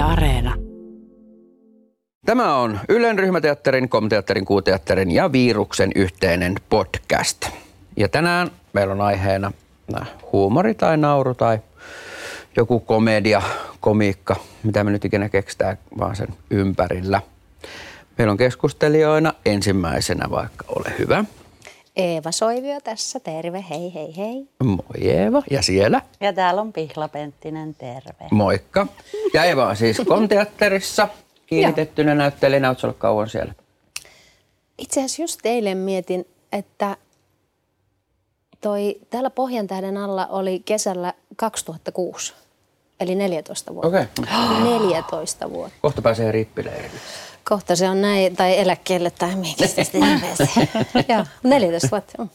Areena. Tämä on Ylen ryhmäteatterin, komteatterin, kuuteatterin ja Viiruksen yhteinen podcast. Ja tänään meillä on aiheena äh, huumori tai nauru tai joku komedia, komiikka, mitä me nyt ikinä keksitään vaan sen ympärillä. Meillä on keskustelijoina ensimmäisenä vaikka ole hyvä. Eeva Soivio tässä, terve, hei hei hei. Moi Eeva. Ja siellä? Ja täällä on Pihla Penttinen, terve. Moikka. Ja Eeva on siis komteatterissa kiinnitettynä näyttelijänä. Oletko ollut kauan siellä? Itse asiassa just eilen mietin, että toi, täällä Pohjantähden alla oli kesällä 2006, eli 14 vuotta. Okei. Okay. 14 vuotta. Kohta pääsee rippileirille. Kohta se on näin, tai eläkkeelle tai mihinkä sitä sitten pääsee. Joo, 14 vuotta.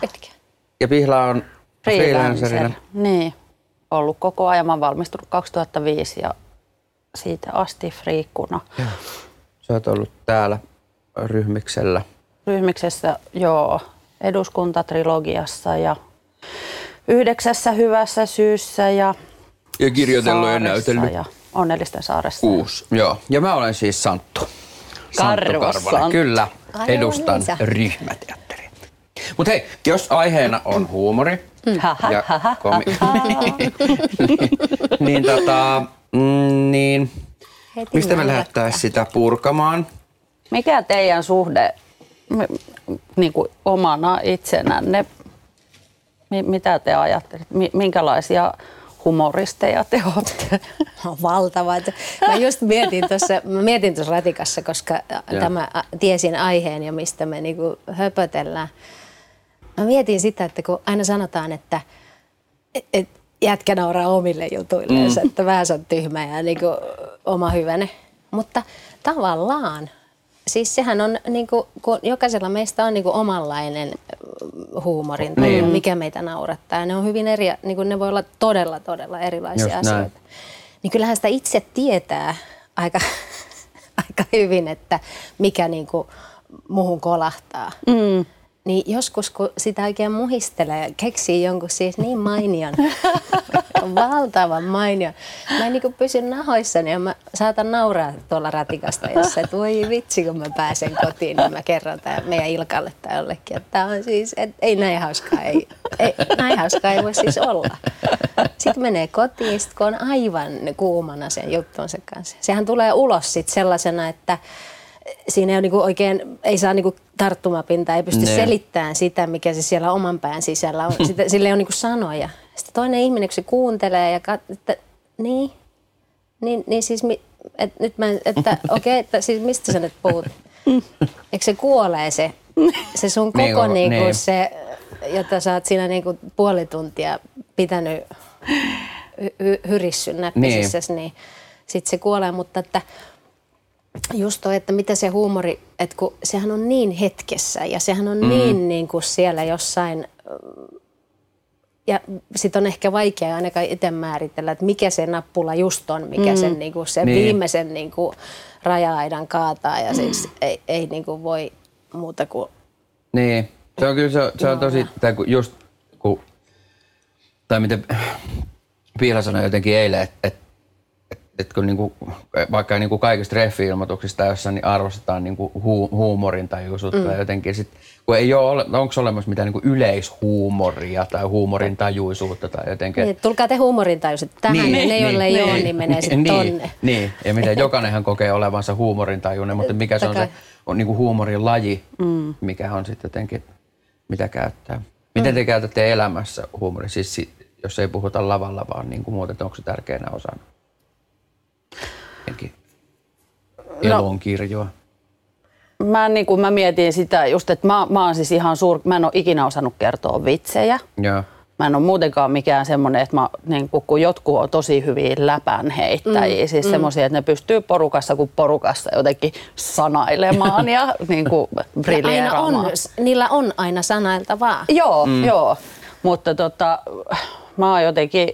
Pitkä. Ja Pihla on freelancerina. Niin, ollut koko ajan. Mä oon valmistunut 2005 ja siitä asti friikkuna. Sä oot ollut täällä ryhmiksellä. Ryhmiksessä, joo, eduskuntatrilogiassa ja yhdeksässä hyvässä syyssä ja Ja kirjoitellut ja näytellyt. Ja onnellisten saaressa. Kuusi. Joo. Ja mä olen siis Santtu. Santtu Karvo Karvonen. Santtu. Kyllä. Edustan niin ryhmäteatteria. Mutta hei, jos aiheena on huumori ja komi- niin, tota, mm, niin Heti mistä me lähdettäisiin sitä purkamaan? Mikä teidän suhde niin kuin omana itsenänne, mi- mitä te ajattelette, Mi- minkälaisia humoristeja te olette? on valtava. Mä just mietin tuossa, mä mietin tuossa ratikassa, koska Joo. tämä tiesin aiheen ja mistä me niinku höpötellään. Mä mietin sitä, että kun aina sanotaan, että et, et jätkä nauraa omille jutuilleen, mm. että vähän se on tyhmä ja niinku oma hyväne. Mutta tavallaan, siis sehän on, niinku, kun jokaisella meistä on niinku omanlainen ö, huumorin, tai Niin. mikä meitä naurattaa. Ne on hyvin eri, niinku ne voi olla todella, todella erilaisia Just näin. asioita. Niin kyllähän sitä itse tietää aika, aika hyvin, että mikä niinku muhun kolahtaa. Mm. Niin joskus, kun sitä oikein muhistelee ja keksii jonkun siis niin mainion, valtavan mainion. Mä en niin pysy nahoissani ja mä saatan nauraa tuolla ratikasta, jossa, että voi vitsi, kun mä pääsen kotiin, niin mä kerron tämän meidän Ilkalle tai jollekin, että tää on siis, että ei näin hauskaa, ei, ei, näin hauskaa ei voi siis olla. Sitten menee kotiin, sit kun on aivan kuumana sen juttunsa kanssa. Sehän tulee ulos sitten sellaisena, että siinä ei, ole niinku oikein, ei saa niinku tarttumapintaa, ei pysty Ne. selittämään sitä, mikä se siellä oman pään sisällä on. Sitä, sillä ei ole niinku sanoja. Sitten toinen ihminen, kun se kuuntelee ja kat, että niin, niin, niin siis, mi, et, nyt mä, että okei, okay, että siis mistä sä nyt puhut? Eikö se kuolee se, se sun koko Niin, niin, niinku niin. se, jota sä oot siinä niinku puoli tuntia pitänyt hy, hy, hyrissyn näppisissäsi, niin, niin sitten se kuolee, mutta että just toi, että mitä se huumori, että kun sehän on niin hetkessä ja sehän on mm. niin, niin kuin siellä jossain, ö, ja sitten on ehkä vaikea ainakaan itse määritellä, että mikä se nappula just on, mikä mm. sen, niin kuin sen Niin. niin. viimeisen niin kuin raja-aidan kaataa ja siis ei, ei niin kuin voi muuta kuin Niin, se on kyllä se, se on tosi, tai kun just kun, tai miten Piila sanoi jotenkin eilen, että et, et, et kun niinku, vaikka niinku kaikista reffi-ilmoituksista jossain niin arvostetaan niinku hu, huumorin tajuisuutta mm. ja jotenkin sit, kun ei ole, onko olemassa mitään niinku yleishuumoria tai huumorin tajuisuutta tai jotenkin. Niin, tulkaa te huumorintajuiset tähän, niin, niin, ne joille ei ole, niin menee sitten niin, tonne. Niin, ja miten jokainenhan kokee olevansa huumorintajuinen, mutta mikä se on se on niin kuin huumorin laji, mm. mikä on sitten jotenkin, mitä käyttää. Miten te käytätte elämässä huumoria, siis si- jos ei puhuta lavalla, vaan niin kuin muuten, että onko se tärkeänä osana? Jotenkin elon kirjoa. Mä, niin kuin, mä mietin sitä just, että mä, mä oon siis ihan suur, mä en ole ikinä osannut kertoa vitsejä. Joo. Mä en ole muutenkaan mikään semmoinen, että mä, niin kuin, kun jotkut on tosi hyviä läpänheittäjiä, mm, siis mm. semmoisia, että ne pystyy porukassa kuin porukassa jotenkin sanailemaan ja niin kuin Ja on, niillä on aina sanailtavaa. Joo, mm. joo. Mutta tota, mä oon jotenkin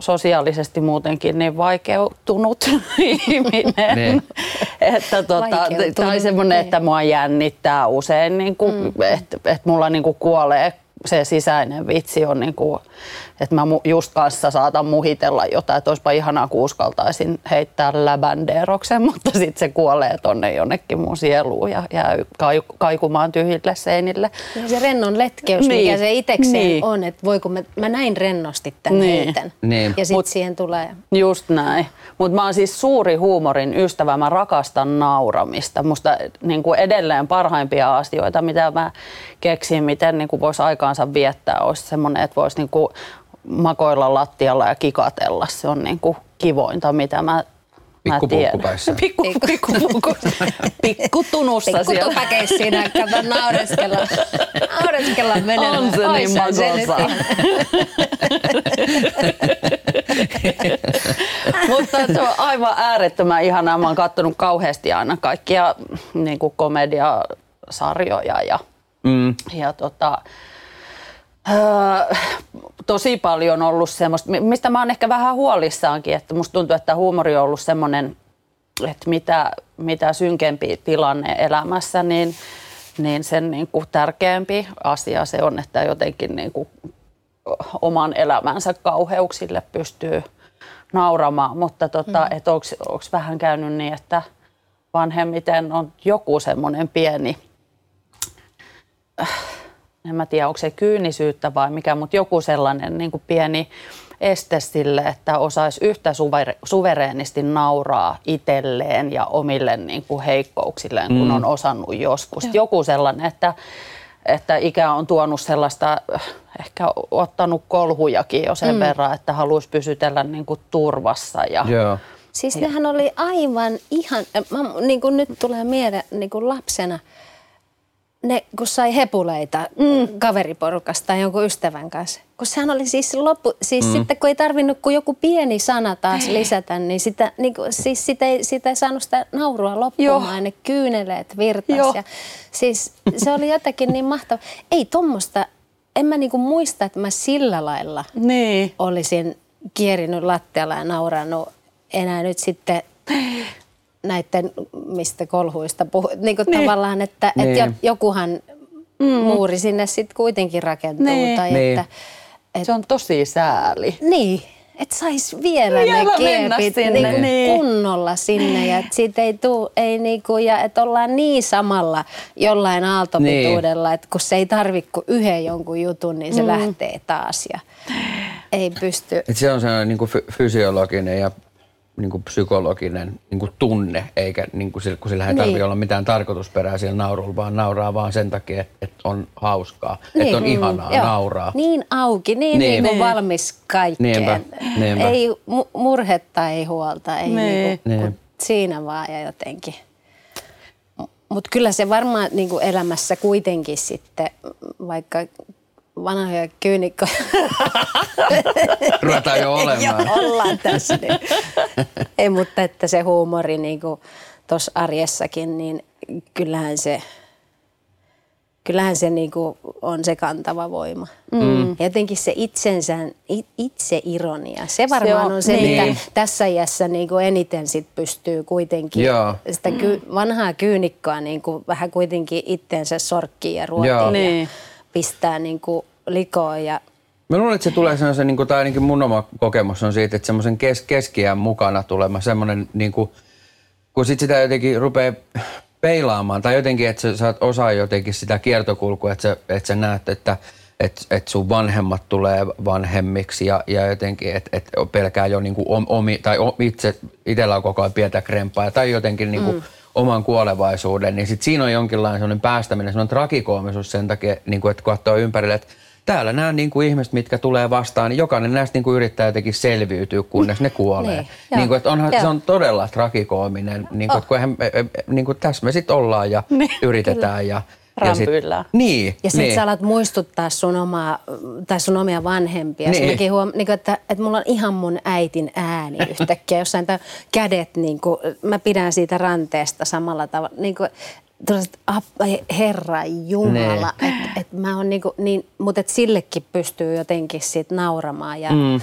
sosiaalisesti muutenkin niin vaikeutunut ihminen. Niin. että tota, Vaikeutunut, tämä on semmoinen, niin. että mua jännittää usein, niin kuin, mm. että, että mulla niin kuin kuolee se sisäinen vitsi on niin kuin, että mä just kanssa saatan muhitella jotain, että olisipa ihanaa kun uskaltaisin heittää läbändeeroksen, mutta sitten se kuolee tonne jonnekin mun sieluun ja jää kaikumaan tyhjille seinille. Ja se rennon letkeys, niin. mikä se itsekseen niin. on, että voiko mä, mä näin rennosti tämän niin. heitän. Niin. Ja sitten siihen tulee... Just näin. Mutta mä oon siis suuri huumorin ystävä, mä rakastan nauramista. Musta niin kuin edelleen parhaimpia asioita, mitä mä keksin, miten niin voisi aikaansa viettää, olisi semmoinen, että voisi niin kuin makoilla lattialla ja kikatella. Se on niin kuin kivointa, mitä mä Pikkupuukkupäissä. Pikku, pikkupuukku. Pikkutunussa Pikku siellä. Pikkutupakeissa siinä, kato naureskella. Naureskella menee. On se niin makosa. Mutta se on aivan äärettömän ihanaa. Mä oon kattonut kauheasti aina kaikkia niin kuin komediasarjoja ja, mm. ja tota, Öö, tosi paljon ollut semmoista, mistä mä oon ehkä vähän huolissaankin, että musta tuntuu, että huumori on ollut semmoinen, että mitä, mitä synkempi tilanne elämässä, niin, niin sen niin kuin tärkeämpi asia se on, että jotenkin niin kuin oman elämänsä kauheuksille pystyy nauramaan, mutta tota, mm. onko vähän käynyt niin, että vanhemmiten on joku semmoinen pieni en mä tiedä onko se kyynisyyttä vai mikä, mutta joku sellainen niin kuin pieni este sille, että osaisi yhtä suver- suvereenisti nauraa itselleen ja omille niin kuin heikkouksilleen, kun mm. on osannut joskus. Ja. Joku sellainen, että, että ikä on tuonut sellaista, ehkä ottanut kolhujakin jo sen mm. verran, että haluaisi pysytellä niin kuin turvassa. Ja, Joo. Siis nehän oli aivan ihan, mä, niin kuin nyt tulee mieleen niin kuin lapsena – ne, kun sai hepuleita mm. kaveriporukasta tai jonkun ystävän kanssa. Kun sehän oli siis loppu, siis mm. sitten kun ei tarvinnut kuin joku pieni sana taas lisätä, niin sitä, niin kuin, siis sitä ei, sitä ei saanut sitä naurua loppumaan, Joo. ne kyyneleet virtas. Ja, siis se oli jotenkin niin mahtava. Ei tuommoista, en mä niinku muista, että mä sillä lailla niin. olisin kierinyt lattialla ja nauranut enää nyt sitten näiden, mistä kolhuista puhuu, niin kuin niin. tavallaan, että, niin. että jokuhan mm. muuri sinne sitten kuitenkin rakentuu. Niin. Tai niin. Että, et, se on tosi sääli. Niin, että saisi vielä, vielä ne kiepit sinne. Niin niin. kunnolla sinne ja että siitä ei tuu, ei niinku, ja että ollaan niin samalla jollain aaltopituudella, niin. että kun se ei tarvitse kuin yhden jonkun jutun, niin se mm. lähtee taas ja ei pysty. Et se on sellainen niin kuin fysiologinen ja niin kuin psykologinen niin kuin tunne, eikä niin kuin sillä, kun sillä ei niin. olla mitään tarkoitusperää siellä naurulla, vaan nauraa vaan sen takia, että, että on hauskaa, niin. että on ihanaa mm, nauraa. Niin auki, niin, niin. niin kuin valmis kaikkeen. Niinpä, niinpä. Ei murhetta, ei huolta, ei niin. Niin kuin, niin. siinä vaan ja jotenkin. Mutta kyllä se varmaan niin kuin elämässä kuitenkin sitten, vaikka vanhoja kyynikkoja. Ruvetaan jo olemaan. Joo, ollaan tässä. Niin. Ei, mutta että se huumori niin tuossa arjessakin, niin kyllähän se, kyllähän se niin kuin on se kantava voima. Mm. Jotenkin se itsensä, itse ironia, se varmaan se on, on se, niin. mitä tässä iässä niin kuin eniten sit pystyy kuitenkin Joo. sitä ky, vanhaa kyynikkoa niin kuin vähän kuitenkin itteensä sorkkiin ja ruotiin. Ja niin pistää niin kuin likoon. Ja... Mä luulen, että se tulee sellaisen, niin kuin, tai ainakin mun oma kokemus on siitä, että semmoisen kes, keskiään mukana tulema semmoinen, niin kuin, kun sit sitä jotenkin rupeaa peilaamaan, tai jotenkin, että sä saat osaa jotenkin sitä kiertokulkua, että sä, että sä näet, että että et sun vanhemmat tulee vanhemmiksi ja, ja jotenkin, että et pelkää jo niinku omi, tai itse, itsellä on koko ajan pientä krempaa tai jotenkin niinku mm oman kuolevaisuuden, niin sit siinä on jonkinlainen sellainen päästäminen, sellainen trakikoomisuus sen takia, niin kuin, että katsoo ympärille, että täällä nämä niin kuin ihmiset, mitkä tulee vastaan, niin jokainen näistä niin kuin yrittää jotenkin selviytyä, kunnes ne kuolee. niin, niin kuin, että onhan, se on todella trakikoominen, niin kuin, oh. että kun eihän, niin kuin tässä me sitten ollaan ja niin, yritetään kyllä. ja Rampyllä. Ja sit, niin. Ja sitten niin. sä alat muistuttaa sun, omaa, tai sun omia vanhempia. Niin. huom, niin kuin, että, että mulla on ihan mun äitin ääni yhtäkkiä. Jossain tämän kädet, niin kuin, mä pidän siitä ranteesta samalla tavalla. Niin kuin, Herra Jumala, niin. että et mä oon niinku, niin, mutta et sillekin pystyy jotenkin sit nauramaan ja mm.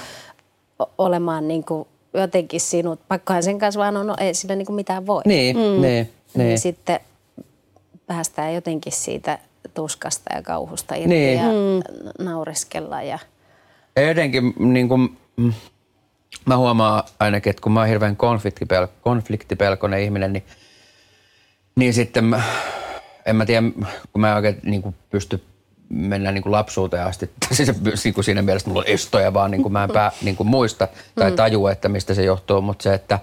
olemaan niinku jotenkin sinut, vaikka sen kanssa vaan on, no, ei sillä niinku mitään voi. Niin, mm. niin, niin. niin sitten päästään jotenkin siitä tuskasta ja kauhusta irti Niin. ja mm. naureskella. Ja... Jotenkin niin kuin, mm, mä huomaan ainakin, että kun mä oon hirveän konfliktipel- konfliktipelkoinen ihminen, niin, niin sitten mä, en mä tiedä, kun mä en oikein niin kuin pysty mennä niin kuin lapsuuteen asti, siis niin kuin siinä mielessä mulla on estoja, vaan niin kuin mä en pää, niin kuin muista tai tajua, että mistä se johtuu, mutta se, että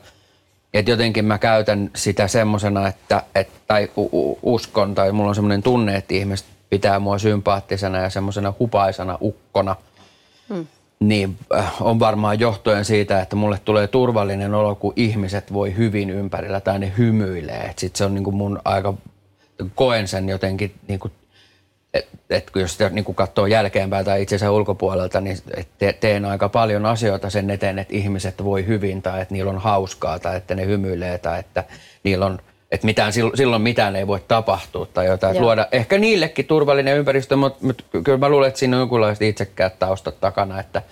et jotenkin mä käytän sitä semmosena, että, et, tai u, u, uskon tai mulla on semmoinen tunne, että ihmiset pitää mua sympaattisena ja semmoisena hupaisana ukkona. Hmm. Niin äh, on varmaan johtuen siitä, että mulle tulee turvallinen olo, kun ihmiset voi hyvin ympärillä tai ne hymyilee. Et sit se on niinku mun aika, koen sen jotenkin niinku et, et kun jos sitä niin katsoo jälkeenpäin tai itse asiassa ulkopuolelta, niin te, teen aika paljon asioita sen eteen, että ihmiset voi hyvin tai että niillä on hauskaa tai että ne hymyilee tai että niillä on että mitään, silloin mitään ei voi tapahtua tai jotain. Että luoda ehkä niillekin turvallinen ympäristö, mutta, mutta kyllä mä luulen, että siinä on jonkunlaiset itsekkäät taustat takana, että,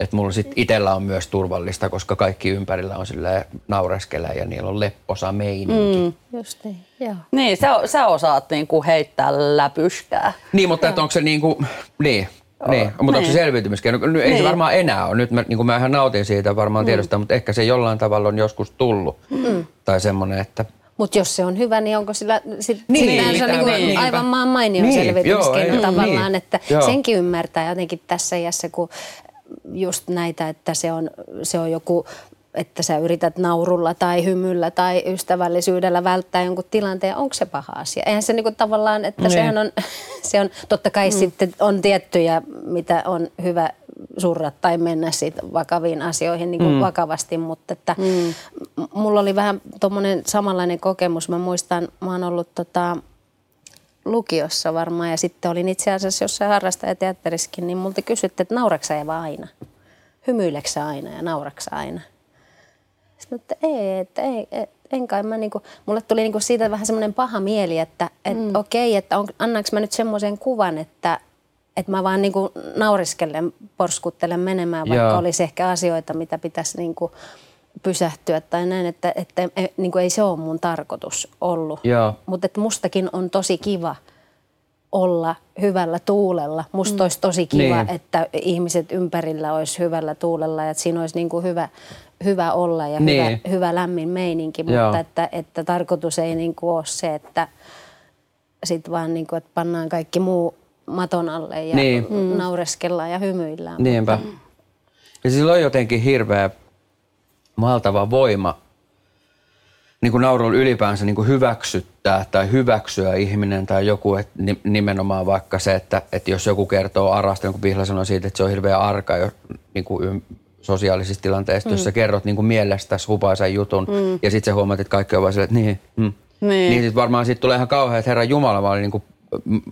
että mulla sit itsellä on myös turvallista, koska kaikki ympärillä on sillä naureskelee ja niillä on lepposa meininki. Mm. Just niin, joo. Niin, sä, sä osaat niinku heittää läpyskää. Niin, mutta että onko se niinku, niin, niin, mutta onko se Niin. selviytymiskeino? No, Ei se Niin. varmaan enää ole. Nyt mä, niin kuin mä ihan nautin siitä varmaan tiedostaa, mutta ehkä se jollain tavalla on joskus tullut. Mm. Tai semmoinen, että Mutta jos se on hyvä, niin onko sillä sit, Niin, niin, se on mitä- niinku niinpä. aivan maan mainio Niin, niin, selviytymiskeino joo, ei, tavallaan, niin, että joo. senkin ymmärtää jotenkin tässä iässä, kun just näitä, että se on, se on joku että sä yrität naurulla tai hymyllä tai ystävällisyydellä välttää jonkun tilanteen, onko se paha asia? Eihän se niinku tavallaan, että Niin. sehän on, se on, totta kai mm. sitten on tiettyjä, mitä on hyvä surra tai mennä siitä vakaviin asioihin niin kuin mm. vakavasti, mutta että mm. mulla oli vähän tuommoinen samanlainen kokemus. Mä muistan, mä oon ollut tota, lukiossa varmaan ja sitten olin itse asiassa jossain harrastajateatterissakin, niin multa kysyttiin, että nauraksa Eva aina? Hymyileksä aina ja nauraksa aina? Sitten että ei, että ei, ei en kai mä niinku, mulle tuli niinku siitä vähän semmoinen paha mieli, että et mm. okei, että on, annaks mä nyt semmoisen kuvan, että et mä vaan niinku nauriskellen, porskuttelen menemään, vaikka Joo. olisi ehkä asioita, mitä pitäisi niinku pysähtyä tai näin, että, että e, niinku ei se ole mun tarkoitus ollut. Joo. Mutta että mustakin on tosi kiva olla hyvällä tuulella. Musta mm. olisi tosi kiva, Niin. niin. että ihmiset ympärillä olisi hyvällä tuulella ja että siinä olisi niin kuin hyvä, hyvä olla ja Niin. hyvä, hyvä lämmin meininki. Joo. Mutta että, että tarkoitus ei niin kuin ole se, että sit vaan niin kuin, että pannaan kaikki muu maton alle ja Niin. niin. naureskellaan ja hymyillään. Niinpä. Ja sillä on jotenkin hirveä valtava voima niin kuin naurulla ylipäänsä niin kuin hyväksyttää tai hyväksyä ihminen tai joku, että ni- nimenomaan vaikka se, että, että jos joku kertoo arasta, niin kuin Pihla sanoi siitä, että se on hirveä arka jo, niin kuin sosiaalisissa tilanteissa, mm. jos sä kerrot niin kuin mielestäsi hupaisen jutun mm. ja sitten sä huomaat, että kaikki on vaan silleen, että niin, mm. Niin. niin sit varmaan siitä tulee ihan kauhean, että Herra Jumala, mä, olin niin kuin,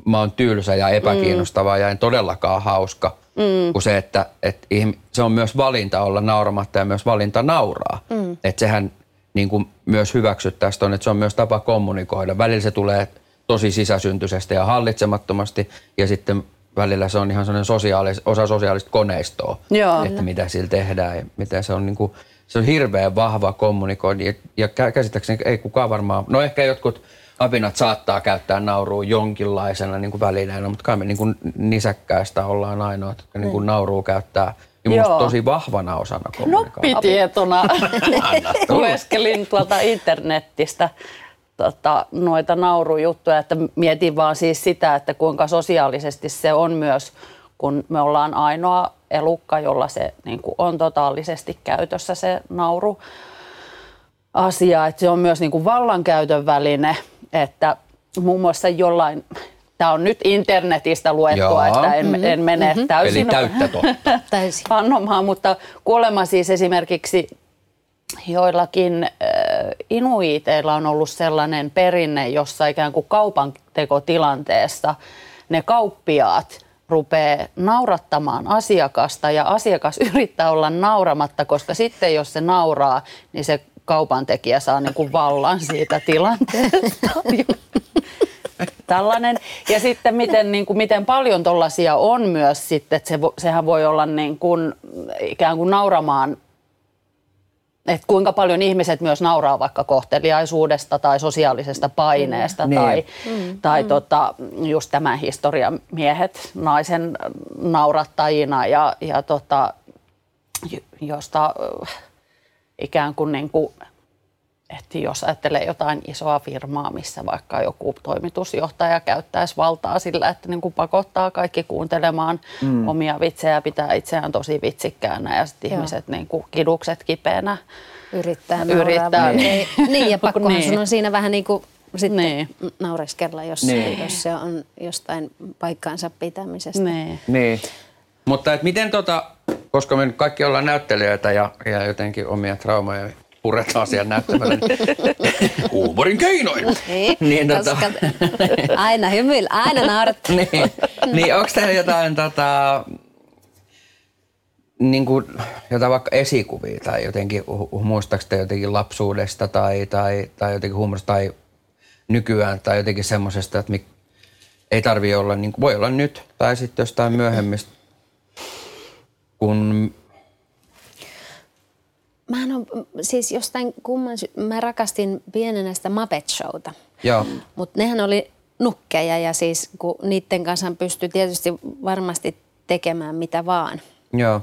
mä oon tylsä ja epäkiinnostava mm. ja en todellakaan hauska. Mm. Kuin se, että, että ihm- se on myös valinta olla nauramatta ja myös valinta nauraa. Mm. Että sehän niin kuin myös hyväksyttää sitä on, että se on myös tapa kommunikoida. Välillä se tulee tosi sisäsyntyisesti ja hallitsemattomasti ja sitten välillä se on ihan sellainen sosiaalis, osa sosiaalista koneistoa, Joo. että mitä sillä tehdään ja miten se on niin kuin, se on hirveän vahva kommunikointi ja, ja kä- käsittääkseni ei kukaan varmaan, no ehkä jotkut apinat saattaa käyttää naurua jonkinlaisena niin kuin välineenä, mutta kai me niin kuin nisäkkäistä ollaan ainoat, jotka niin kuin naurua käyttää. Niin Joo. tosi vahvana osana kommunikaatiota. Noppitietona lueskelin tuolta internetistä tota, noita naurujuttuja, että mietin vaan siis sitä, että kuinka sosiaalisesti se on myös, kun me ollaan ainoa elukka, jolla se niin kuin on totaalisesti käytössä se nauru asia, että se on myös niin kuin vallankäytön väline, että muun muassa jollain, tämä on nyt internetistä luettua, Joo. että en, en mene mm-hmm. täysin Eli täyttä totta. Täysin. vannomaan, mutta kuolema siis esimerkiksi joillakin äh, inuiteilla on ollut sellainen perinne, jossa ikään kuin kaupantekotilanteessa ne kauppiaat rupeaa naurattamaan asiakasta ja asiakas yrittää olla nauramatta, koska sitten jos se nauraa, niin se kaupantekijä saa niin kuin vallan siitä tilanteesta. Tällainen. Ja sitten miten, niin kuin, miten paljon tuollaisia on myös sitten, että se, sehän voi olla niin kuin, ikään kuin nauramaan että kuinka paljon ihmiset myös nauraa vaikka kohteliaisuudesta tai sosiaalisesta paineesta Niin. tai, mm, tai mm. Tota, just tämän historian miehet naisen naurattajina ja, ja tota, josta ikään kuin, niin kuin että jos ajattelee jotain isoa firmaa, missä vaikka joku toimitusjohtaja käyttäisi valtaa sillä, että niin kuin pakottaa kaikki kuuntelemaan mm. omia vitsejä, pitää itseään tosi vitsikkäänä ja sitten ihmiset niin kuin kidukset kipeänä Yrittää Yrittää, niin. Niin, niin ja pakkohan Niin. sun on siinä vähän niin kuin sitten Niin. naureskella, jos, Niin. jos se on jostain paikkaansa pitämisestä. niin. Niin. Mutta et miten tota, koska me nyt kaikki ollaan näyttelijöitä ja, ja jotenkin omia traumaja puretaan siellä näyttämällä, niin huumorin keinoin. Niin, Niin, tota- aina hymyillä, aina naurattaa. niin, niin onko teillä jotain tota, niin kuin, jotain vaikka esikuvia tai jotenkin, muistaako te jotenkin lapsuudesta tai, tai, tai jotenkin huumorista tai nykyään tai jotenkin semmoisesta, että mik, ei tarvi olla, niin kuin, voi olla nyt tai sitten jostain myöhemmistä, kun Mä en ole, siis jostain kumman, mä rakastin pienenä sitä Muppet Showta. joo, Mutta nehän oli nukkeja ja siis kun niiden kanssa pystyi tietysti varmasti tekemään mitä vaan. joo,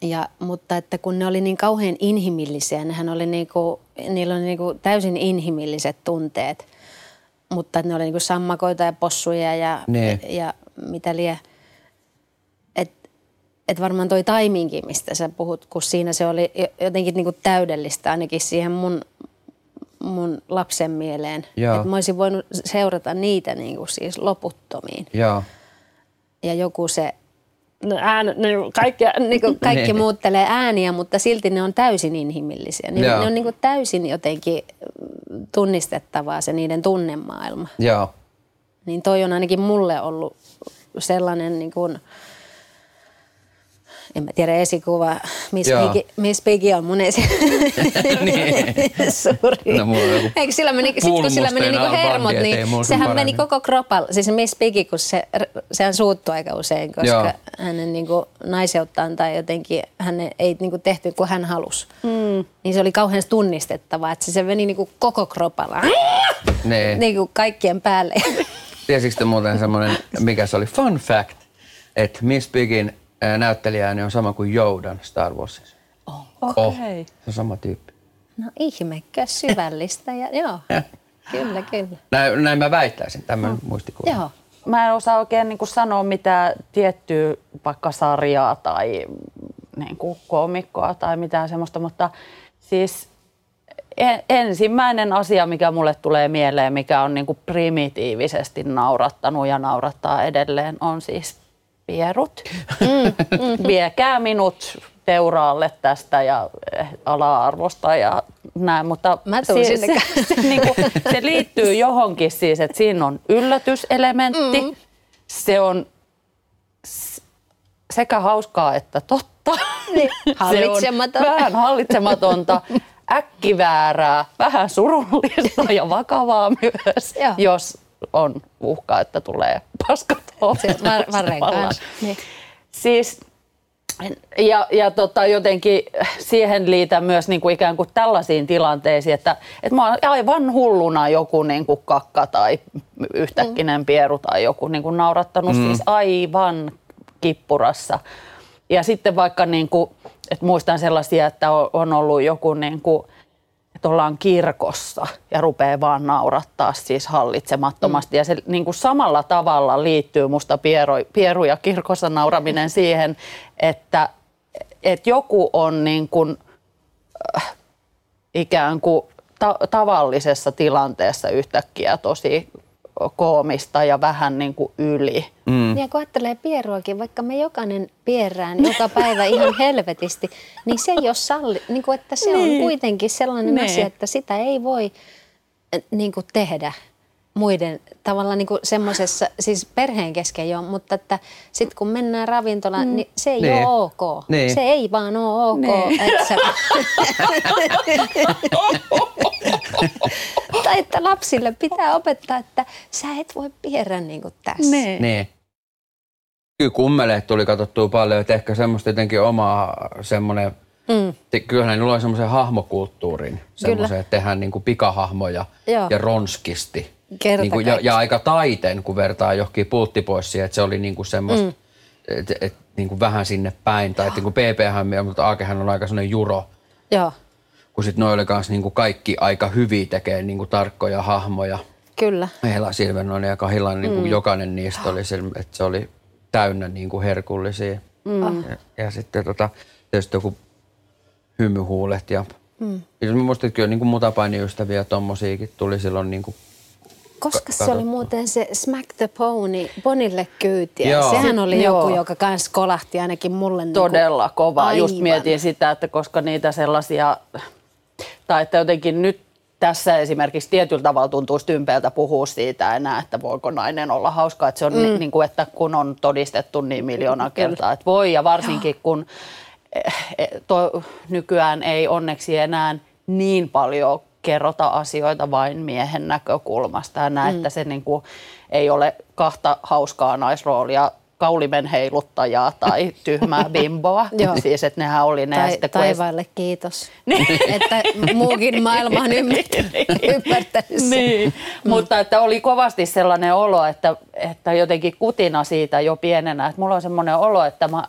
Ja, mutta että kun ne oli niin kauhean inhimillisiä, nehän oli niinku, niillä oli niinku täysin inhimilliset tunteet. Mutta ne oli niinku sammakoita ja possuja ja, Niin. ja mitä lie. Et, et varmaan toi taiminkin, mistä sä puhut, kun siinä se oli jo- jotenkin niinku täydellistä ainakin siihen mun, mun lapsen mieleen. Joo. Et mä olisin voinut seurata niitä niinku siis loputtomiin joo, ja joku se no, ään, no, kaikki, niin kuin kaikki Niin. muuttelee ääniä, mutta silti ne on täysin inhimillisiä. Ne, Joo. ne on niin kuin täysin jotenkin tunnistettavaa se niiden tunnemaailma. joo, Niin toi on ainakin mulle ollut sellainen niin kuin, en mä tiedä esikuva, Miss. Piggy, Miss Piggy on mun esi... Suuri. No, mulla on joku Eikö sillä meni, sit kun sillä meni niinku hermot, niin sehän sen meni paremmin. koko kropalla. Siis Miss Piggy, kun se, sehän suuttuu aika usein, koska Joo. Hänen niinku naiseuttaan tai jotenkin hän ei niinku tehty kuin hän halusi. Mm. Niin se oli kauhean tunnistettavaa, että se, se meni niinku koko kropalla. niin. niinku kaikkien päälle. Tiesitkö te muuten semmoinen, mikä se oli, fun fact, että Miss Pigin ää, näyttelijääni on sama kuin Joudan Star Warsissa. Okei. Oh, se on sama tyyppi. No ihmekkä syvällistä ja joo, kyllä, kyllä. Näin, näin mä väittäisin, tämmöinen muistikuva. Joo. Mä en osaa oikein niin kuin sanoa mitään tiettyä vaikka sarjaa tai niin kuin koomikkoa tai mitään semmoista, mutta siis en, ensimmäinen asia, mikä mulle tulee mieleen, mikä on niin kuin primitiivisesti naurattanut ja naurattaa edelleen, on siis pierut. Mm, Viekää minut teuraalle tästä ja eh, ala-arvosta ja näin, mutta Mä se, se, se, niin kuin, se liittyy johonkin siis, että siinä on yllätyselementti, mm. se on sekä hauskaa että totta. Niin, Se on vähän hallitsematonta, äkkiväärää, vähän surullista ja vakavaa myös, Joo. jos on uhka, että tulee paskat Se var, varren kanssa. Niin. Siis ja, ja tota, jotenkin siihen liitän myös niin kuin ikään kuin tällaisiin tilanteisiin, että, että mä oon aivan hulluna joku niin kuin kakka tai yhtäkkinen pieru tai joku niin kuin naurattanut mm. siis aivan kippurassa. Ja sitten vaikka niin kuin, että muistan sellaisia, että on- on ollut joku niin kuin, että ollaan kirkossa ja rupeaa vaan naurattaa siis hallitsemattomasti. Mm. Ja se niin kuin samalla tavalla liittyy musta pieru, pieru ja kirkossa nauraminen siihen, että, että joku on niin kuin, äh, ikään kuin ta- tavallisessa tilanteessa yhtäkkiä tosi koomista ja vähän niin kuin yli. Mm. Ja kun ajattelee pieruakin, vaikka me jokainen pierään joka päivä ihan helvetisti, niin se ei ole salli, niin kuin, että se Niin. on kuitenkin sellainen Niin. asia, että sitä ei voi äh, niin kuin tehdä muiden tavallaan niin kuin semmoisessa, siis perheen kesken jo, mutta että sitten kun mennään ravintolaan, mm. niin se ei Niin. ole ok. Niin. Se ei vaan ole ok. Niin. Että sä... tai että lapsille pitää opettaa, että sä et voi pierä niin kuin tässä. Niin. Kyllä kummeleet tuli katsottua paljon, että ehkä semmoista jotenkin omaa semmoinen Mm. Kyllähän niillä on semmoisen hahmokulttuurin, semmoisen, että tehdään niin kuin pikahahmoja Joo. ja ronskisti. Niin kuin, ja, ja, aika taiteen, kun vertaa johonkin pulttipoissiin, että se oli niin kuin semmoista, mm. et, et, niin kuin vähän sinne päin. Tai että niin PP, mutta Aakehän on aika semmoinen juro. Joo. Kun sitten noille kanssa niin kuin kaikki aika hyvin tekee niin kuin tarkkoja hahmoja. Kyllä. Hela Silvenoinen ja Kahilan, niin kuin mm. jokainen niistä oli, että se oli täynnä niin kuin herkullisia. Mm. Ja, ja sitten tota, tietysti joku hymyhuulet ja mm. ja mä muistan, että kyllä niin kuin mutapainiystäviä tommosiakin tuli silloin niin kuin koska ka- se oli muuten se Smack the Pony Bonille kyytiä. Joo. Sehän oli Joo. joku, joka kans kolahti ainakin mulle. Niinku Todella niin kova. Aivan. Just mietin sitä, että koska niitä sellaisia, tai että jotenkin nyt tässä esimerkiksi tietyllä tavalla tuntuu tympeältä puhua siitä enää, että voiko nainen olla hauskaa. Että se on mm. niin kuin, että kun on todistettu niin miljoona kertaa, että voi. Ja varsinkin kun eh, eh, to, nykyään ei onneksi enää niin paljon kerrota asioita vain miehen näkökulmasta ja näe, mm. että se niin kuin, ei ole kahta hauskaa naisroolia kaulimen heiluttajaa tai tyhmää bimboa. siis, että nehän oli ne. Tai, sitten, taivaalle est... kiitos, niin. että muukin maailma on ymmärtänyt niin. mm. Mutta että oli kovasti sellainen olo, että, että jotenkin kutina siitä jo pienenä, että mulla on semmoinen olo, että mä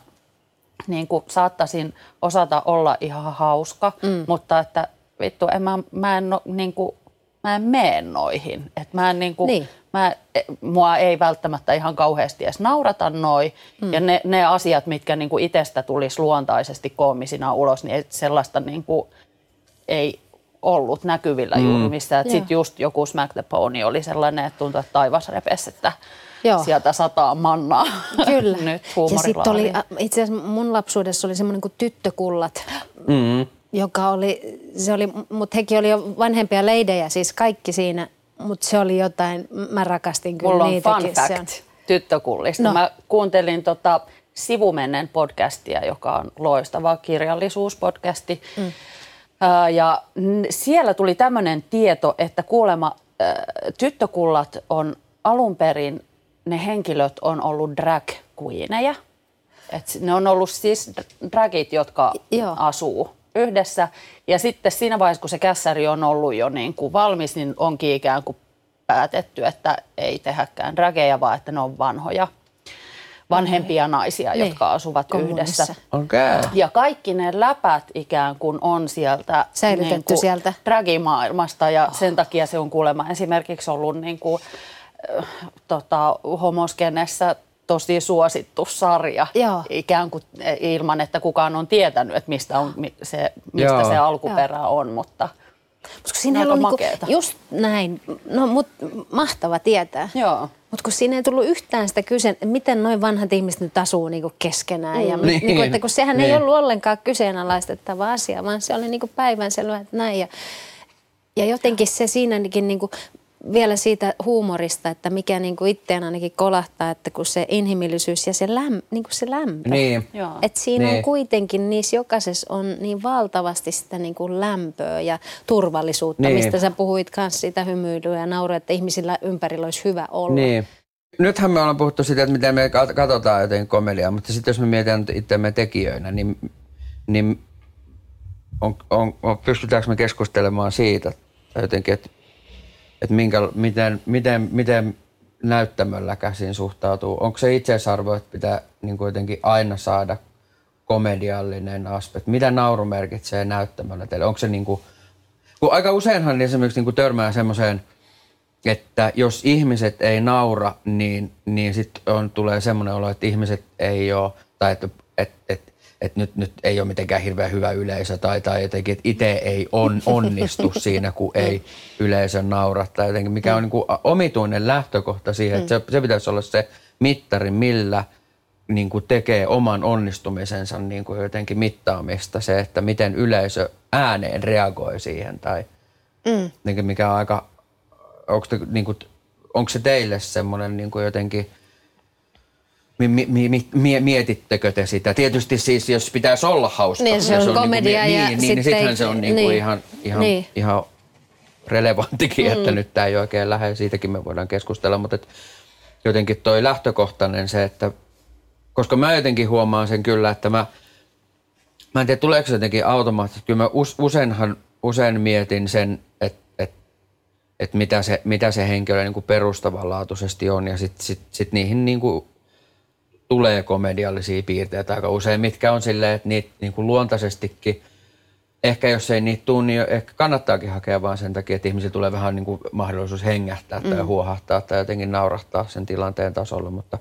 niin kuin saattaisin osata olla ihan hauska, mm. mutta että vittu, en mä, mä en, no, niin kuin, mä en mene noihin. Et mä en, niin kuin, niin. Mä, e, mua ei välttämättä ihan kauheasti edes naurata noi. Mm. Ja ne, ne asiat, mitkä niin kuin itsestä tulisi luontaisesti koomisina ulos, niin sellaista niin kuin, ei ollut näkyvillä mm. juuri missään. Sitten just joku Smack the Pony oli sellainen, että tuntui, että taivas repes, että Joo. sieltä sataa mannaa. Kyllä. Nyt ja sitten oli, itse asiassa mun lapsuudessa oli semmoinen kuin tyttökullat. Mm joka oli, se oli, mutta hekin oli jo vanhempia leidejä, siis kaikki siinä, mutta se oli jotain, mä rakastin kyllä Mulla on niitäkin. fun fact tyttökullista. No. Mä kuuntelin tota Sivumennen podcastia, joka on loistava kirjallisuuspodcasti. Mm. ja siellä tuli tämmöinen tieto, että kuulemma tyttökullat on alun perin, ne henkilöt on ollut drag queeneja. Et ne on ollut siis dragit, jotka Joo. asuu yhdessä. Ja sitten siinä vaiheessa, kun se kässäri on ollut jo niin kuin valmis, niin onkin ikään kuin päätetty, että ei tehäkään drageja, vaan että ne on vanhoja vanhempia naisia, niin. jotka asuvat Kommunissa. yhdessä. Okay. Ja kaikki ne läpät ikään kuin on sieltä säilytetty niin kuin sieltä dragimaailmasta ja oh. sen takia se on kuulemma esimerkiksi ollut niin kuin, äh, tota, homoskenessä tosi suosittu sarja, Joo. ikään kuin e, ilman, että kukaan on tietänyt, että mistä, on, se, mistä Joo. se alkuperä Joo. on, mutta koska siinä on niinku, just näin, no mut mahtava tietää. Joo. Mutta kun siinä ei tullut yhtään sitä kyse, että miten noin vanhat ihmiset nyt asuu niinku keskenään. Mm. Ja, niin. niinku, että kun sehän niin. ei ollut ollenkaan kyseenalaistettava asia, vaan se oli niinku päivänselvä, että näin. Ja, ja jotenkin se siinäkin niinku vielä siitä huumorista, että mikä niin kuin itseään ainakin kolahtaa, että kun se inhimillisyys ja se, läm, niin kuin se lämpö. Niin. Että siinä niin. on kuitenkin, niissä jokaisessa on niin valtavasti sitä niin kuin lämpöä ja turvallisuutta, niin. mistä sä puhuit myös sitä hymyilyä ja naurua, että ihmisillä ympärillä olisi hyvä olla. Niin. Nythän me ollaan puhuttu siitä, että miten me katsotaan jotenkin komediaa, mutta sitten jos me mietitään itseämme tekijöinä, niin, niin on, on, on, pystytäänkö me keskustelemaan siitä, jotenkin, että että minkä, miten, miten, miten näyttämöllä käsin suhtautuu? Onko se itseisarvo, että pitää niin kuin jotenkin aina saada komediallinen aspekti? Mitä nauru merkitsee näyttämöllä teille? Onko se niin kuin, kun aika useinhan esimerkiksi niin kuin törmää semmoiseen, että jos ihmiset ei naura, niin, niin sitten tulee semmoinen olo, että ihmiset ei ole, tai että, että, että että nyt, nyt ei ole mitenkään hirveän hyvä yleisö tai, tai jotenkin, että itse ei on, onnistu siinä, kun ei yleisö naura. Tai jotenkin, mikä on niin kuin omituinen lähtökohta siihen, että se, se pitäisi olla se mittari, millä niin kuin tekee oman onnistumisensa niin kuin jotenkin mittaamista, se, että miten yleisö ääneen reagoi siihen tai mm. mikä on aika, onko, te, niin kuin, onko se teille semmoinen niin kuin jotenkin – mi, mi, mi, mietittekö te sitä? Tietysti siis, jos pitäisi olla hauska. Niin, se on, se on komedia niin, ja niin, niin, niin sittenhän se on niin kuin niin. ihan, ihan, niin. ihan relevanttikin, mm. että nyt tämä ei oikein lähde, siitäkin me voidaan keskustella, mutta et jotenkin toi lähtökohtainen se, että koska mä jotenkin huomaan sen kyllä, että mä mä en tiedä tuleeko se jotenkin automaattisesti. Kyllä mä useinhan, usein mietin sen, että et, et mitä, se, mitä se henkilö niin kuin perustavanlaatuisesti on ja sitten sit, sit niihin niin kuin tulee komediallisia piirteitä aika usein, mitkä on silleen, että niitä niin kuin luontaisestikin, ehkä jos ei niitä tule, niin ehkä kannattaakin hakea vaan sen takia, että ihmisillä tulee vähän niin kuin mahdollisuus hengähtää tai mm. huohahtaa tai jotenkin naurahtaa sen tilanteen tasolla, mutta,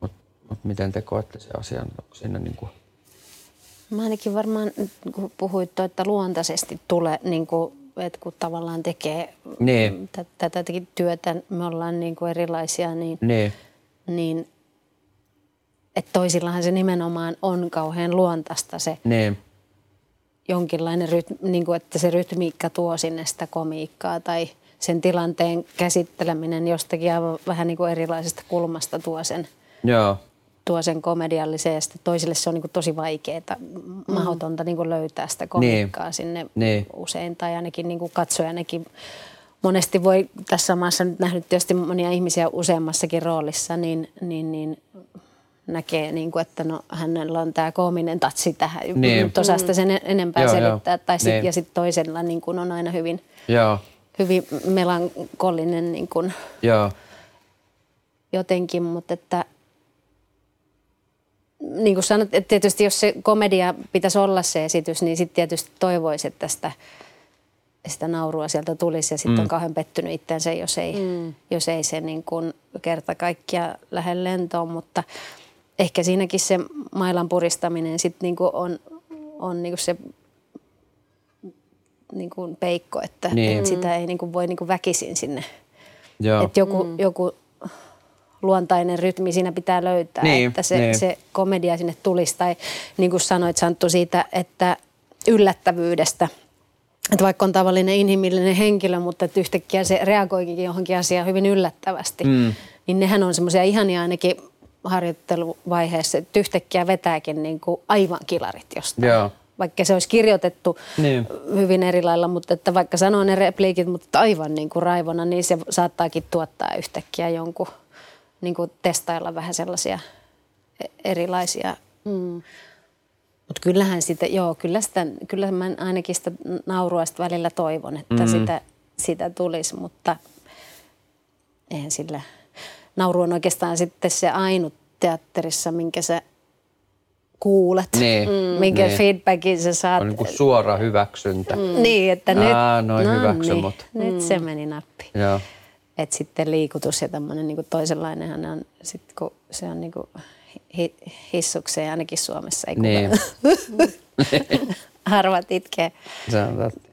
mutta, mutta miten te koette se asian? Onko siinä niin kuin... Mä ainakin varmaan, kun puhuit, että luontaisesti tulee, niin kuin, että kun tavallaan tekee niin. tätä työtä, me ollaan niin kuin erilaisia, niin, niin. niin että toisillahan se nimenomaan on kauhean luontaista se niin. jonkinlainen, rytmi, niin kuin, että se rytmiikka tuo sinne sitä komiikkaa tai sen tilanteen käsitteleminen jostakin aivan vähän niin kuin erilaisesta kulmasta tuo sen, Joo. tuo sen komedialliseen ja sitten toisille se on niin kuin tosi vaikeaa, mm. mahdotonta niin kuin löytää sitä komiikkaa niin. sinne niin. usein tai ainakin niin kuin katsojanakin monesti voi tässä maassa nyt nähnyt tietysti monia ihmisiä useammassakin roolissa, niin, niin, niin näkee, niin kuin, että no, hänellä on tämä koominen tatsi tähän. Niin. Nyt osaa sitä sen enempää joo, selittää. Joo. Tai sit, niin. Ja sitten toisella niin kuin on aina hyvin, joo. hyvin melankolinen niin kuin joo. jotenkin. Mutta että niin kuin sanot, että tietysti jos se komedia pitäisi olla se esitys, niin sitten tietysti toivoisi, että sitä, sitä naurua sieltä tulisi ja sitten mm. on kauhean pettynyt itseensä, jos ei, mm. jos ei se niin kuin kerta kaikkia lähde lentoon, mutta – ehkä siinäkin se mailan puristaminen sit niinku on, on niinku se niinku peikko, että niin. et sitä ei niinku voi niinku väkisin sinne. Joo. Et joku, mm. joku luontainen rytmi siinä pitää löytää, niin, että se, niin. se komedia sinne tulisi. Tai niin kuin sanoit Santtu siitä, että yllättävyydestä. Että vaikka on tavallinen inhimillinen henkilö, mutta että yhtäkkiä se reagoikin johonkin asiaan hyvin yllättävästi. Mm. Niin nehän on semmoisia ihania ainakin harjoitteluvaiheessa, että yhtäkkiä vetääkin niin kuin aivan kilarit jostain. Joo. Vaikka se olisi kirjoitettu niin. hyvin eri lailla, mutta että vaikka sanoo ne repliikit, mutta aivan niin kuin raivona, niin se saattaakin tuottaa yhtäkkiä jonkun, niin kuin testailla vähän sellaisia e- erilaisia. Mm. Mutta kyllähän sitä, joo, kyllä, sitä, kyllä mä ainakin sitä naurua sitä välillä toivon, että mm. sitä, sitä tulisi, mutta eihän sillä – nauru on oikeastaan sitten se ainut teatterissa, minkä sä kuulet, niin, mm. minkä niin. feedbackin sä saat. On niin kuin suora hyväksyntä. Mm. Niin, että nyt, Aa, noin no niin, mut. nyt mm. se meni nappi. Joo. Et sitten liikutus ja tämmöinen niin toisenlainenhan on, sit kun se on niin kuin hi, hissukseen ainakin Suomessa. Ei niin. Harvat itkee. Se on totta.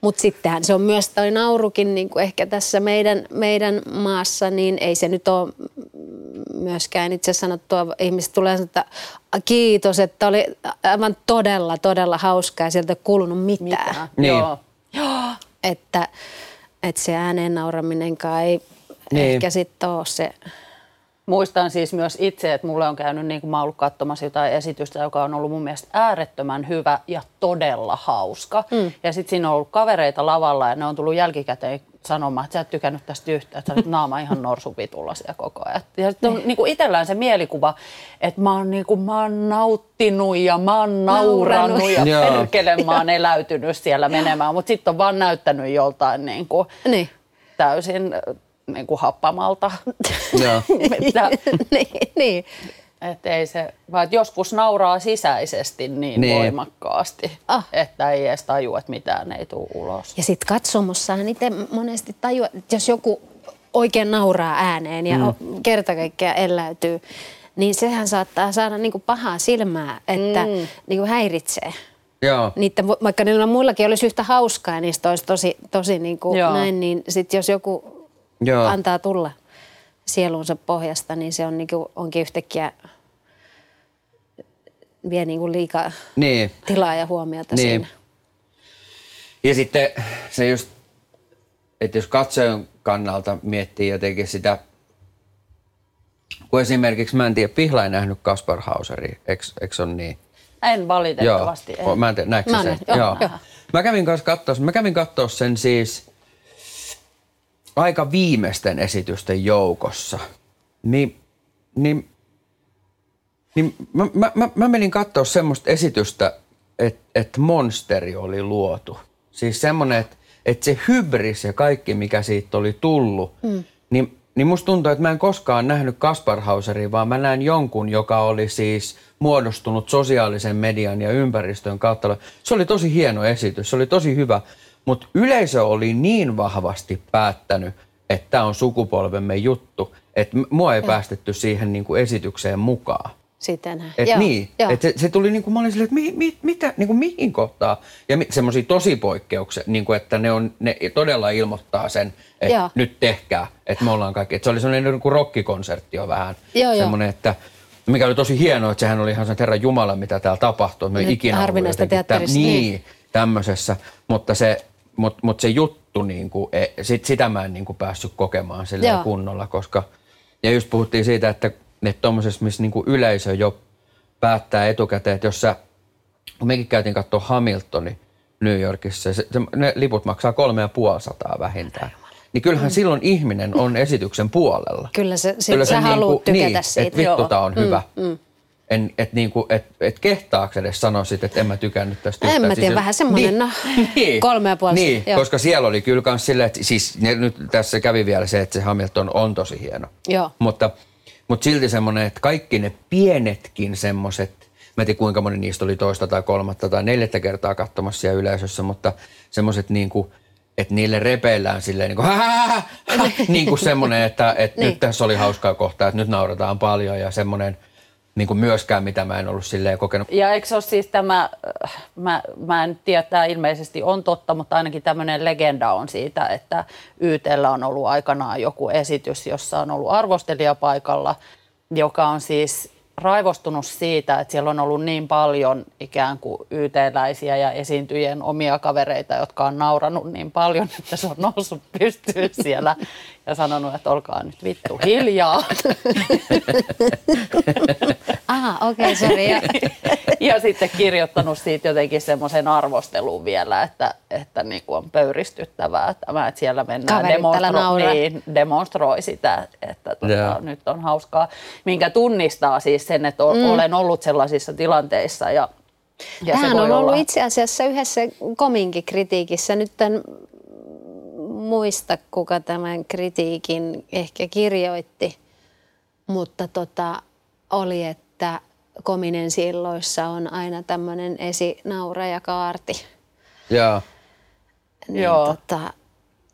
Mutta sittenhän se on myös toi naurukin niin kuin ehkä tässä meidän, meidän maassa, niin ei se nyt ole myöskään itse sanottua. Ihmiset tulee sanoa, että kiitos, että oli aivan todella, todella hauskaa ja sieltä ei kuulunut mitään. Mitä? Niin. Joo. Joo. Että, että se ääneen nauraminenkaan ei niin. ehkä sitten ole se Muistan siis myös itse, että mulle on käynyt niin kuin mä ollut katsomassa jotain esitystä, joka on ollut mun mielestä äärettömän hyvä ja todella hauska. Mm. Ja sitten siinä on ollut kavereita lavalla ja ne on tullut jälkikäteen sanomaan, että sä et tykännyt tästä yhtään, että sä olet naama ihan norsupitulla siellä koko ajan. Ja sitten on niin kuin itsellään se mielikuva, että mä oon, niin kuin, mä oon nauttinut ja mä oon nauranut ja perkele mä oon eläytynyt siellä menemään, mutta sitten on vaan näyttänyt joltain niin kuin niin. täysin niin kuin happamalta. että, niin, niin. Että ei se, vaan että joskus nauraa sisäisesti niin, niin. voimakkaasti, ah. että ei edes tajua, että mitään ei tule ulos. Ja sitten katsomossahan itse monesti tajua, että jos joku oikein nauraa ääneen ja mm. kerta kaikkiaan elläytyy, niin sehän saattaa saada niinku pahaa silmää, että mm. niinku häiritsee. Joo. Niitä, vaikka niillä muillakin olisi yhtä hauskaa ja niistä olisi tosi, tosi niinku näin, niin sit jos joku Joo. antaa tulla sielunsa pohjasta, niin se on niin kuin, onkin yhtäkkiä vie niin kuin liikaa niin. tilaa ja huomiota niin. siinä. Ja sitten se just, että jos katsojan kannalta miettii jotenkin sitä, kun esimerkiksi mä en tiedä, Pihla ei nähnyt Kaspar Hauseria, eikö, eikö on niin? En valitettavasti. Joo, en. mä en tiedä, näetkö mä sen? Joo, joo. joo. Mä kävin kanssa katsoa, mä kävin katsoa sen siis aika viimeisten esitysten joukossa, niin, niin Niin mä, mä, mä, mä menin katsoa semmoista esitystä, että et monsteri oli luotu. Siis semmoinen, että et se hybris ja kaikki, mikä siitä oli tullut, mm. niin, niin musta tuntuu, että mä en koskaan nähnyt Kaspar Hauseria, vaan mä näen jonkun, joka oli siis muodostunut sosiaalisen median ja ympäristön kautta. Se oli tosi hieno esitys, se oli tosi hyvä, mutta yleisö oli niin vahvasti päättänyt, että tämä on sukupolvemme juttu, että mua ei ja. päästetty siihen niin kuin esitykseen mukaan. Sitten. Et joo, niin, joo. Et se, se, tuli niin kuin, mä olin silleen, että mi, mi, mitä, niin kuin mihin kohtaa. Ja mi, semmoisia tosi poikkeuksia, niin kuin, että ne, on, ne todella ilmoittaa sen, että joo. nyt tehkää, että me ollaan kaikki. Että se oli semmoinen niin kuin rockikonsertti jo vähän. Joo, semmoinen, joo. että mikä oli tosi hienoa, että sehän oli ihan sen Herran Jumala, mitä täällä tapahtui. Me ikinä harvinaista teatterissa. Niin, niin, tämmöisessä. Mutta se, mut, mut se juttu, niin kuin, e, sit, sitä mä en niin kuin päässyt kokemaan sillä kunnolla, koska... Ja just puhuttiin siitä, että että tuommoisessa, missä niin kuin yleisö jo päättää etukäteen, että jos sä, mekin käytiin katsoa Hamiltoni New Yorkissa, se, se, ne liput maksaa kolme ja puoli sataa vähintään. Niin kyllähän mm. silloin ihminen on esityksen puolella. Kyllä se, Kyllä se sä niin haluat tykätä niin, siitä. Että vittu, tää on mm, hyvä. Mm. En, et niinku, et, et kehtaaks edes sanoa sit, että en mä tykännyt tästä En mä tiedä, siis, vähän semmoinen, niin, no, niin, kolme ja puoli. Niin, joo. koska siellä oli kyllä kans silleen, että siis nyt tässä kävi vielä se, että se Hamilton on tosi hieno. Joo. Mutta mutta silti semmoinen, että kaikki ne pienetkin semmoiset, mä en tiedä kuinka moni niistä oli toista tai kolmatta tai neljättä kertaa katsomassa siellä yleisössä, mutta semmoiset niin kuin, että niille repeillään silleen niin kuin, niin kuin semmoinen, että, että niin. nyt tässä oli hauskaa kohtaa, että nyt naurataan paljon ja semmoinen – niin kuin myöskään, mitä mä en ollut silleen kokenut. Ja eikö se ole siis tämä, mä, mä en tiedä, tämä ilmeisesti on totta, mutta ainakin tämmöinen legenda on siitä, että YTllä on ollut aikanaan joku esitys, jossa on ollut arvostelija paikalla, joka on siis raivostunut siitä, että siellä on ollut niin paljon ikään kuin YT-läisiä ja esiintyjien omia kavereita, jotka on nauranut niin paljon, että se on noussut pystyyn siellä ja sanonut, että olkaa nyt vittu hiljaa. Aha, okei, okay, sorry. ja sitten kirjoittanut siitä jotenkin semmoisen arvostelun vielä, että, että niin kuin on pöyristyttävää tämä, että siellä mennään demonstro- niin, demonstroi sitä, että tuota, nyt on hauskaa, minkä tunnistaa siis sen, että mm. olen ollut sellaisissa tilanteissa ja ja Tähän on ollut olla... itse asiassa yhdessä kominkin kritiikissä. Nyt en muista, kuka tämän kritiikin ehkä kirjoitti, mutta tota, oli, että kominen silloissa on aina tämmöinen esinauraja kaarti. Joo. Niin, Joo. Tota,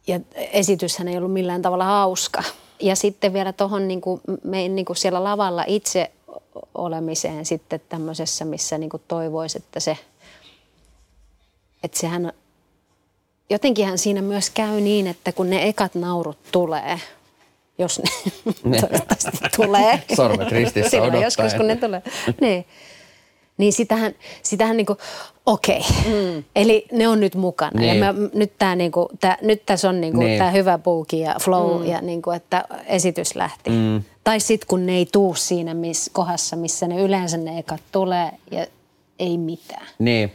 ja esityshän ei ollut millään tavalla hauska. Ja sitten vielä tuohon niin me niin kuin siellä lavalla itse olemiseen sitten tämmöisessä, missä niin toivoisi, että se, että sehän jotenkinhan siinä myös käy niin, että kun ne ekat naurut tulee, jos ne toivottavasti tulee. Sormet ristissä Silloin joskus, kun ne tulee. niin. Niin sitähän, sitähän niinku, okei. Okay. Mm. Eli ne on nyt mukana. Niin. Ja mä, nyt, tää niinku, tää, nyt tässä on niinku niin. tämä hyvä puuki ja flow mm. ja niinku, että esitys lähti. Mm. Tai sitten kun ne ei tuu siinä miss, kohdassa, missä ne yleensä ne ekat tulee ja ei mitään. Niin.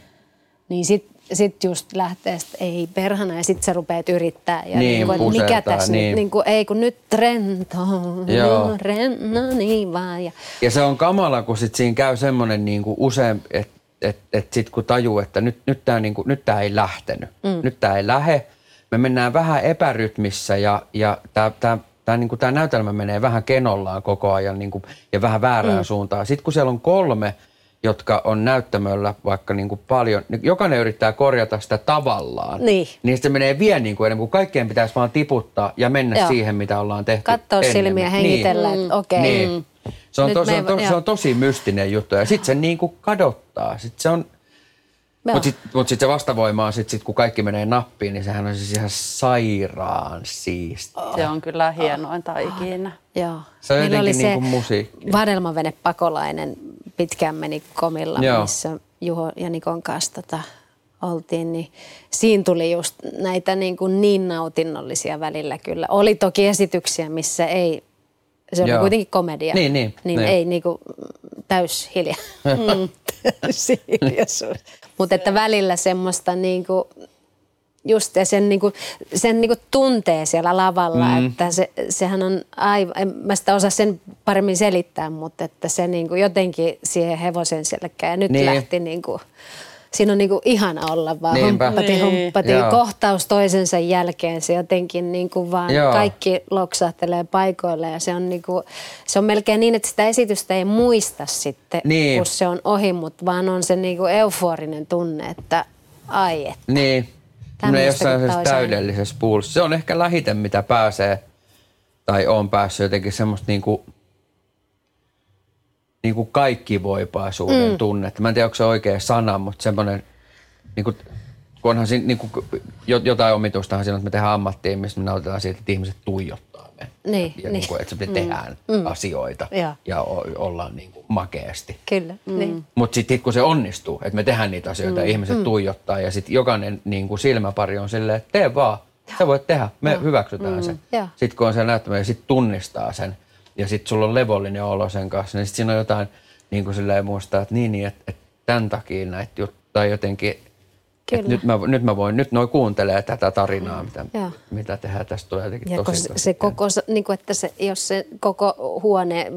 Niin sit sitten just lähtee, että ei perhana ja sitten sä rupeat yrittää. Ja niin, niin kuin, mikä tässä niin. nyt, niin kuin, ei kun nyt rento, no, rento, niin vaan. Ja, ja se on kamala, kun sit siinä käy semmoinen niin kuin usein, että et, et sitten kun tajuu, että nyt, nyt tämä niin nyt tää ei lähtenyt, mm. nyt tämä ei lähe, me mennään vähän epärytmissä ja, ja tämä tämä niin tämä näytelmä menee vähän kenollaan koko ajan niin kuin, ja vähän väärään mm. suuntaan. Sitten kun siellä on kolme jotka on näyttämöllä vaikka niin kuin paljon, niin jokainen yrittää korjata sitä tavallaan. Niin. Niin se menee vielä niin kuin enemmän, kun kaikkien pitäisi vaan tiputtaa ja mennä Joo. siihen, mitä ollaan tehty Katsoa silmiä, hengitellä, niin. että okei. Okay. Niin. Mm. Se on, to, se, on to, se on tosi mystinen juttu ja sitten se niin kuin kadottaa. Sitten se on, mutta sitten mut sit se vastavoima on, sit, sit, kun kaikki menee nappiin, niin sehän on siis ihan sairaan siistiä. Se on kyllä hienointa oh. ikinä. Joo. Se on Meillä jotenkin oli niin kuin musiikki. Vadelmavene pakolainen pitkään meni komilla, Joo. missä Juho ja Nikon kanssa tota, oltiin, niin siinä tuli just näitä niin, kuin niin nautinnollisia välillä kyllä. Oli toki esityksiä, missä ei, se oli Joo. kuitenkin komedia, niin, niin, niin, niin. ei niin kuin täys hilja. täys hiljaisuus. Mutta että välillä semmoista niin kuin, just ja sen, niinku, sen niinku tuntee siellä lavalla, mm. että se, sehän on aivan, en mä sitä osaa sen paremmin selittää, mutta että se niinku jotenkin siihen hevosen selkään ja nyt niin. lähti niinku, siinä on niinku ihana olla vaan Niinpä. humppati, niin. humppati, Joo. kohtaus toisensa jälkeen. Se jotenkin niinku vaan Joo. kaikki loksahtelee paikoille ja se on, niinku, se on melkein niin, että sitä esitystä ei muista sitten, niin. kun se on ohi, mutta vaan on se niinku euforinen tunne, että ai että. Niin, ne jossain täydellisessä puulussa. Se on ehkä lähiten, mitä pääsee tai on päässyt jotenkin semmoista niinku, niin kuin kaikki voipaisuuden mm. tunnetta. Mä en tiedä, onko se oikea sana, mutta semmoinen, niin kuin, onhan siinä, niin kuin, jotain omituistahan siinä, että me tehdään ammattiin, missä me nautitaan siitä, että ihmiset tuijottaa. Niin, ja niin. Niin kuin, että me mm. tehdään mm. asioita ja, ja o, ollaan niin kuin makeasti. Kyllä, mm. niin. Mutta sitten kun se onnistuu, että me tehdään niitä asioita mm. ja ihmiset mm. tuijottaa ja sitten jokainen niin kuin silmäpari on silleen, että tee vaan, sä voit tehdä, me ja. hyväksytään mm. se. Sitten kun on se näyttämä ja sitten tunnistaa sen, ja sitten sulla on levollinen olo sen kanssa, niin sitten siinä on jotain niin kuin silleen muistaa, että niin, niin että, että tämän takia näitä juttuja jotenkin, että nyt mä, nyt mä voin, nyt noi kuuntelee tätä tarinaa, mitä, mitä tehdään. Tästä tulee jotenkin ja tosi, se, tosi se koko, niin kuin, että se, jos se koko huone,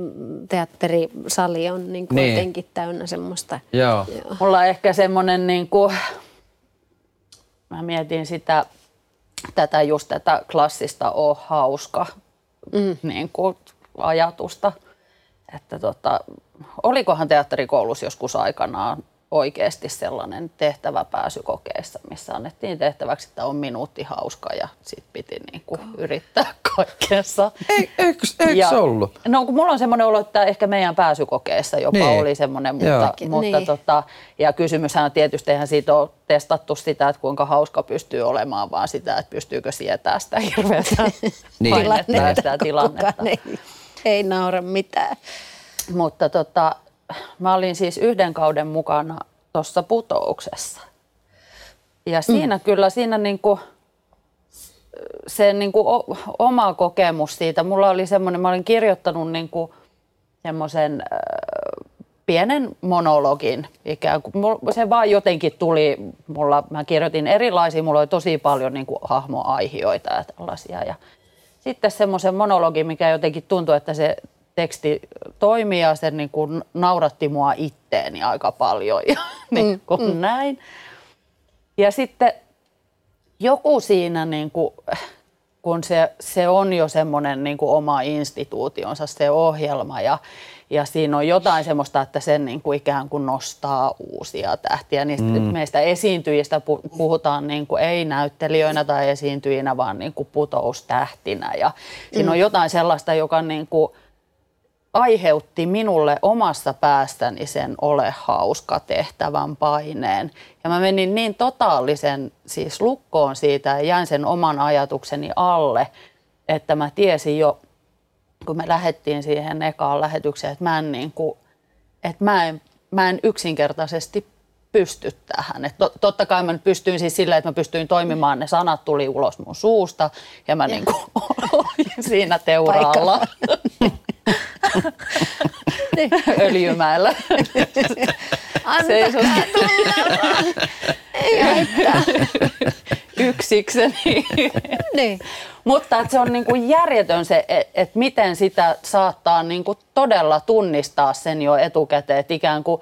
teatterisali on niin kuin niin. jotenkin täynnä semmoista. Joo. Joo. Mulla on ehkä semmoinen, niin kuin, mä mietin sitä, tätä just tätä klassista on hauska mm. niin kuin, ajatusta. Että tota, olikohan teatterikoulussa joskus aikanaan oikeasti sellainen tehtävä pääsykokeessa, missä annettiin tehtäväksi, että on minuutti hauska ja sitten piti niinku yrittää kaikessa. Ei, eikö, eikö ja, se ollut? No kun mulla on semmoinen olo, että ehkä meidän pääsykokeessa jopa niin. oli semmoinen, mutta, mutta niin. tota, ja kysymyshän on tietysti, eihän siitä ole testattu sitä, että kuinka hauska pystyy olemaan, vaan sitä, että pystyykö sietää sitä hirveätä niin. ja sitä tilannetta. Ei, ei naura mitään. Mutta tota, mä olin siis yhden kauden mukana tuossa putouksessa. Ja siinä mm. kyllä, siinä niinku, se niinku oma kokemus siitä, mulla oli semmoinen, mä olin kirjoittanut niinku semmoisen äh, pienen monologin ikään kuin. Se vaan jotenkin tuli, mulla, mä kirjoitin erilaisia, mulla oli tosi paljon niinku hahmoaihioita ja tällaisia. Ja sitten semmoisen monologin, mikä jotenkin tuntui, että se teksti toimii ja se niin kuin nauratti mua itteeni aika paljon ja niin kuin mm, mm. näin. Ja sitten joku siinä, niin kuin, kun se, se on jo semmoinen niin kuin oma instituutionsa se ohjelma ja, ja siinä on jotain semmoista, että sen niin kuin ikään kuin nostaa uusia tähtiä. Niin mm. meistä esiintyjistä puhutaan niin kuin ei näyttelijöinä tai esiintyjinä, vaan niin kuin putoustähtinä. Ja siinä mm. on jotain sellaista, joka niin kuin, aiheutti minulle omassa päästäni sen ole hauska tehtävän paineen. Ja mä menin niin totaalisen siis lukkoon siitä ja jäin sen oman ajatukseni alle, että mä tiesin jo, kun me lähdettiin siihen ekaan lähetykseen, että mä en, niin kuin, että mä en, mä en yksinkertaisesti pysty tähän. Et totta kai mä pystyin siis sillä, että mä pystyin toimimaan, ne sanat tuli ulos mun suusta ja mä niin kuin olin siinä teuraalla. Öljymäellä. Antakaa Yksikseni. niin. Mutta että se on niin kuin järjetön se, että miten sitä saattaa niin kuin todella tunnistaa sen jo etukäteen, että ikään kuin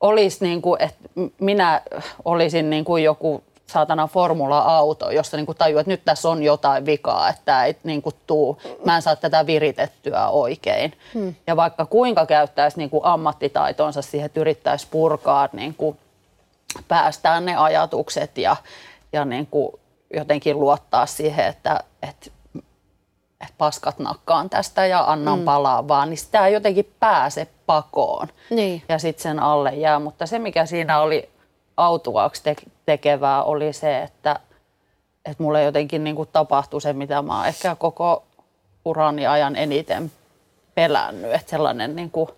olisi niin kuin, että minä olisin niin kuin joku saatana formula-auto, jossa niin kuin tajuu, että nyt tässä on jotain vikaa, että tämä ei niin kuin tuu, mä en saa tätä viritettyä oikein. Hmm. Ja vaikka kuinka käyttäisi niin kuin ammattitaitonsa siihen, että yrittäisi purkaa, niin kuin päästään ne ajatukset ja, ja niin kuin jotenkin luottaa siihen, että, että, että paskat nakkaan tästä ja annan hmm. palaa vaan, niin sitä ei jotenkin pääse pakoon. Niin. Ja sitten sen alle jää. Mutta se, mikä siinä oli autuaaksi te- tekevää oli se, että, että mulle jotenkin niin kuin tapahtui se, mitä mä oon ehkä koko urani ajan eniten pelännyt. Että sellainen niin kuin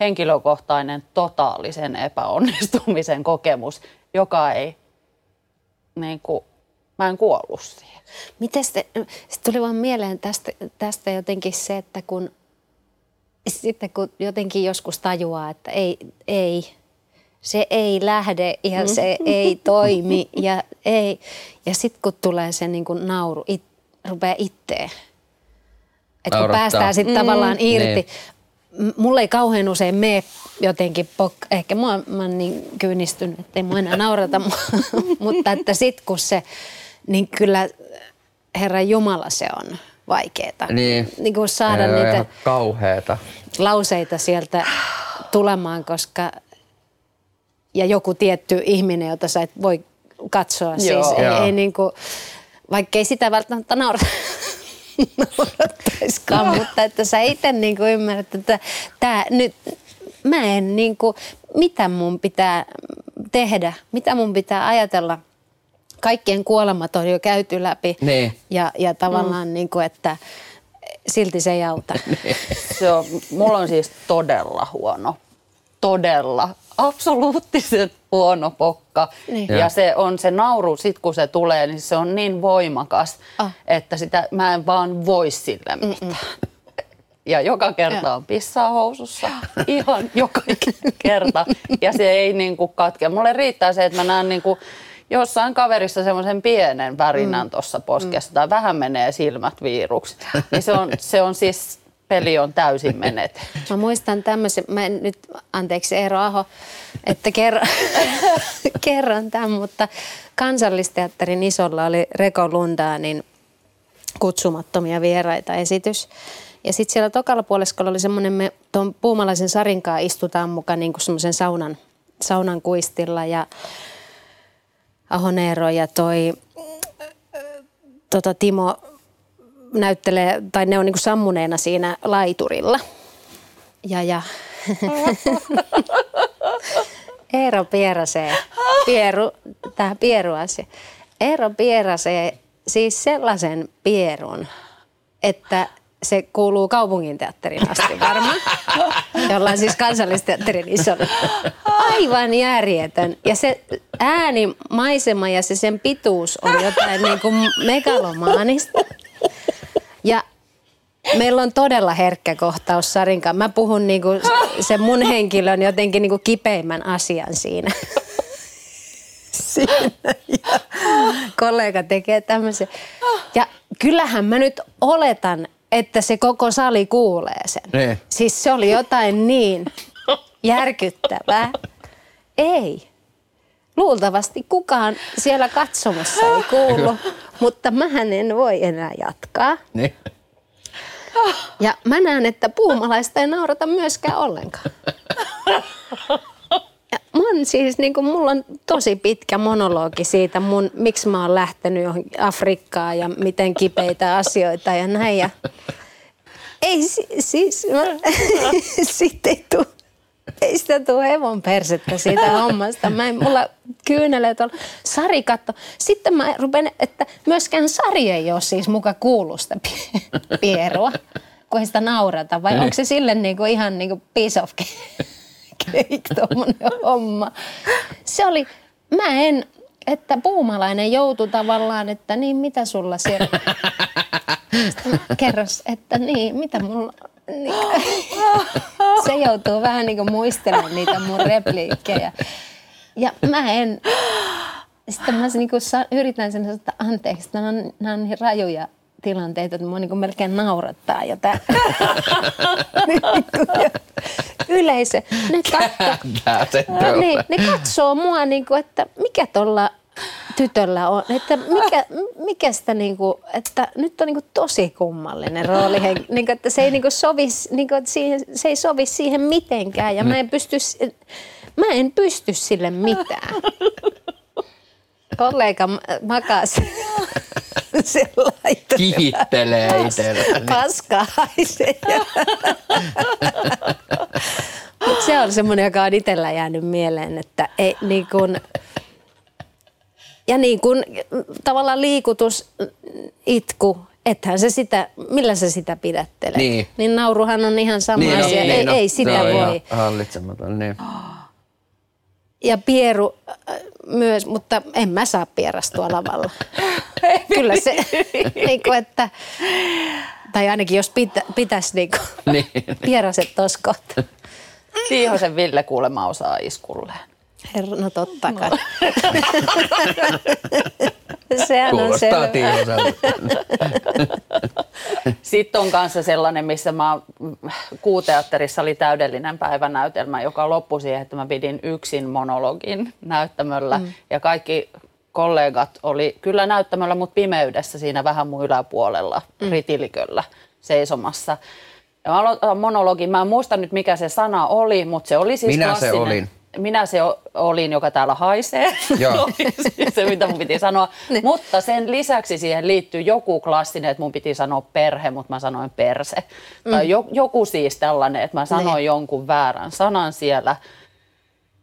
henkilökohtainen totaalisen epäonnistumisen kokemus, joka ei, niin kuin, mä en kuollut siihen. Miten sitten tuli vaan mieleen tästä, tästä jotenkin se, että kun sitten kun jotenkin joskus tajuaa, että ei, ei se ei lähde ja se ei toimi ja ei. Ja sitten kun tulee se niin kuin nauru, it, rupeaa itteen. Että kun päästään sitten tavallaan irti. Niin. M- Mulle ei kauhean usein mene jotenkin, pok- ehkä mua, mä oon niin kyynistynyt, että ei mua enää naurata, mu- mutta että sit kun se, niin kyllä Herra Jumala se on vaikeeta. Niin. niin kuin saada niitä kauheeta. lauseita sieltä tulemaan, koska ja joku tietty ihminen, jota sä et voi katsoa. Siis Joo. ei, Joo. ei niinku, vaikka ei sitä välttämättä naura, naurattaisikaan, mutta että sä itse niinku ymmärrät, että tää nyt, mä en niinku, mitä mun pitää tehdä, mitä mun pitää ajatella. Kaikkien kuolemat on jo käyty läpi Niin. ja, ja tavallaan mm. niinku, että silti se ei auta. Se on, mulla on siis todella huono, todella, absoluuttisen huono pokka. Niin. Ja se on se nauru, sit kun se tulee, niin se on niin voimakas, Ah. että sitä, mä en vaan voi sille mitään. Ja joka kerta on pissaa housussa. Ihan joka kerta. Ja se ei niinku katke. Mulle riittää se, että mä näen niinku jossain kaverissa semmoisen pienen värinän mm. tuossa poskessa tai vähän menee silmät viiruksi. Niin se on, se on siis, peli on täysin menet. Mä muistan tämmöisen, mä en nyt, anteeksi Eero Aho, että kerran, kerran tämän, mutta kansallisteatterin isolla oli Reko Lundaanin kutsumattomia vieraita esitys. Ja sitten siellä tokalla puoliskolla oli semmoinen, me tuon puumalaisen sarinkaa istutaan mukaan niin kuin semmoisen saunan, saunan kuistilla ja Ahoneero ja toi tota Timo näyttelee, tai ne on niinku sammuneena siinä laiturilla. Ja, ja Eero pierasee, pieru, tämä pieruasia. Eero pierasee siis sellaisen pierun, että se kuuluu kaupunginteatterin asti varmaan, jolla on siis kansallisteatterin iso. Aivan järjetön. Ja se äänimaisema ja se sen pituus on jotain niin kuin megalomaanista. Ja meillä on todella herkkä kohtaus Sarinkaan. Mä puhun niinku sen mun henkilön jotenkin niinku kipeimmän asian siinä. siinä. Ja kollega tekee tämmöisen. Ja kyllähän mä nyt oletan, että se koko sali kuulee sen. Niin. Siis se oli jotain niin järkyttävää. Ei. Luultavasti kukaan siellä katsomassa ei kuulu, mutta mähän en voi enää jatkaa. Niin. Ja mä näen, että puumalaista ei naurata myöskään ollenkaan. Ja mun siis, niin kuin, mulla on tosi pitkä monologi siitä, mun, miksi mä oon lähtenyt johonkin Afrikkaan ja miten kipeitä asioita ja näin. Ja ei si- siis, mä, sit ei tuu, ei sitä tuu hevon persettä siitä hommasta. Mä en, mulla kyyneleet on. Sari katto. Sitten mä rupen, että myöskään Sari ei ole siis muka kuulusta pierua, kun ei sitä naurata. Vai onko se sille niinku ihan niinku piece of cake homma. Se oli, mä en, että puumalainen joutui tavallaan, että niin mitä sulla siellä, kerros, että niin, mitä mulla, niin, se joutuu vähän niin kuin muistelemaan niitä mun repliikkejä. Ja mä en, sitten mä niin kuin yritän sen sanoa, että anteeksi, nämä on, nämä on niin rajuja tilanteita, että mua niin melkein naurattaa jo tää. niin kuin, ja yleisö, ne se No niin, ne katsoo mua, niin kuin, että mikä tuolla tytöllä on, että mikä, mikä sitä niin kuin, että nyt on niin kuin tosi kummallinen rooli, niin kuin, että se ei niin kuin sovi, niin kuin, että siihen, se ei sovi siihen mitenkään ja mä en pysty, mä en pysty sille mitään. Kollega makaa sellainen. Kihittelee itsellään. Paska haisee. Mut se on semmoinen, joka on itsellä jäänyt mieleen, että ei niin kuin, ja niin kuin tavallaan liikutus, itku, ethän se sitä, millä sä sitä pidättelet. Niin. niin nauruhan on ihan sama no, asia, ei, no, ei sitä se ihan voi. Hallitsematon, niin. Ja pieru äh, myös, mutta en mä saa pierastua lavalla. Kyllä se, niin kuin, että, tai ainakin jos pitä, pitäisi niin kuin, niin. pieraset tos kohta. Tiihosen Ville kuulemma osaa iskulleen. Herra, no totta kai. Sehän on selvä. Sitten on kanssa sellainen, missä mä kuuteatterissa oli täydellinen päivänäytelmä, joka loppui siihen, että mä pidin yksin monologin näyttämöllä. Mm. Ja kaikki kollegat oli kyllä näyttämöllä, mutta pimeydessä siinä vähän mun yläpuolella, mm. ritiliköllä seisomassa. Ja mä aloitan monologin, mä en muista nyt mikä se sana oli, mutta se oli siis Minä se klassinen. olin. Minä se olin, joka täällä haisee. Joo. Se, mitä mun piti sanoa. Mutta sen lisäksi siihen liittyy joku klassinen, että mun piti sanoa perhe, mutta mä sanoin perse. Tai jo, joku siis tällainen, että mä sanoin Niin. jonkun väärän sanan siellä.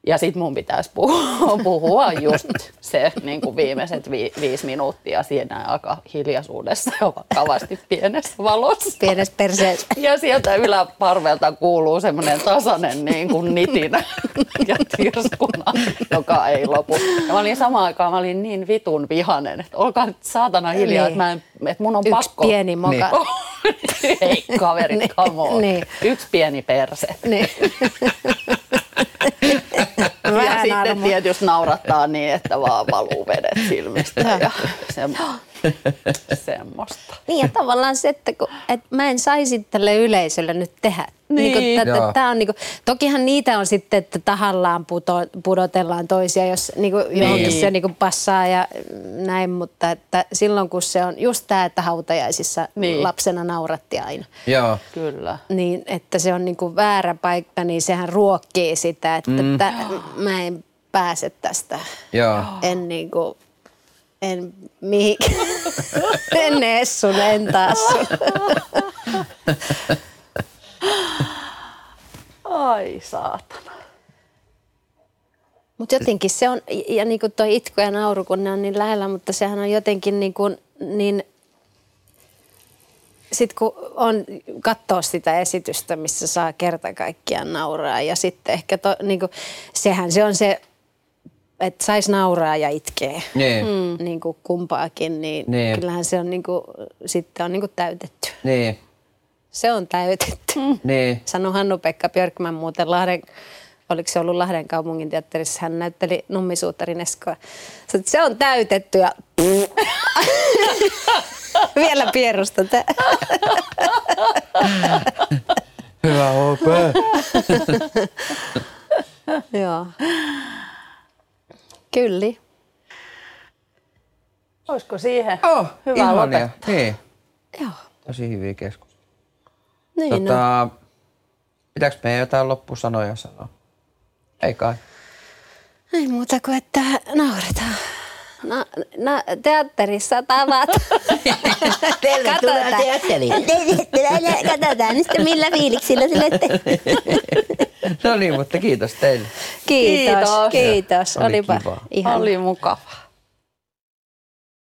Ja sit mun pitäisi puhua, puhua just se niin kuin viimeiset vi, viisi minuuttia siinä aika hiljaisuudessa ja vakavasti pienessä valossa. Pienessä perseessä. Ja sieltä yläparvelta kuuluu semmoinen tasainen niin kuin nitinä ja tirskuna, joka ei lopu. Ja mä olin samaan aikaan, mä olin niin vitun vihanen, että olkaa nyt saatana hiljaa, Niin. että, mä en, että mun on Yksi pakko. pieni moka. Ei kaveri, Niin. come on. Niin. Yksi pieni perse. Niin. Ja sitten armo. tietysti naurattaa niin, että vaan valuu vedet silmistä ja se, semmoista. Niin ja tavallaan se, että, kun, että mä en saisi tälle yleisölle nyt tehdä. Niin. Niin kuin, tää on, niin kuin, tokihan niitä on sitten, että tahallaan puto, pudotellaan toisia, jos niin kuin, johonkin Niin. se niin kuin passaa ja näin, mutta että silloin kun se on just tämä, että hautajaisissa Niin. lapsena nauratti aina. Joo. Kyllä. Niin, että se on niin kuin väärä paikka, niin sehän ruokkii sitä, että mm. tä, mä en pääse tästä. Joo. En niin kuin, en mihinkään. sun, en taas sun. Ai saatana. Mutta jotenkin se on, ja niin kuin toi itku ja nauru, kun ne on niin lähellä, mutta sehän on jotenkin niin kuin, niin sitten kun on katsoo sitä esitystä, missä saa kerta kaikkiaan nauraa ja sitten ehkä to, niin kuin, sehän se on se, että sais nauraa ja itkee. Niin. Mm. Niin kuin kumpaakin, niin, Niin. kyllähän se on niin kuin, sitten on niin kuin täytetty. Niin. Se on täytetty. Niin. Sanoi Hannu-Pekka Björkman muuten Lahden, oliko se ollut Lahden kaupungin teatterissa, hän näytteli Nummisuutarin Eskoa. Se on täytetty ja vielä pierusta. Hyvä OP. Joo. Kyllä. Olisiko siihen Oh, hyvä ihania. lopettaa? Niin. Joo. Tosi hyviä keskusteluja. Niin no. Tota, pitääkö meidän jotain loppusanoja sanoa? Ei kai. Ei muuta kuin, että nauretaan. Na, na, teatterissa tavat. Tervetuloa Katsotaan. teatteriin. Katsotaan nyt sitten millä fiiliksillä sille No niin, mutta kiitos teille. Kiitos, Kiitos. kiitos. Oli Olipa kiva. ihan Oli mukava.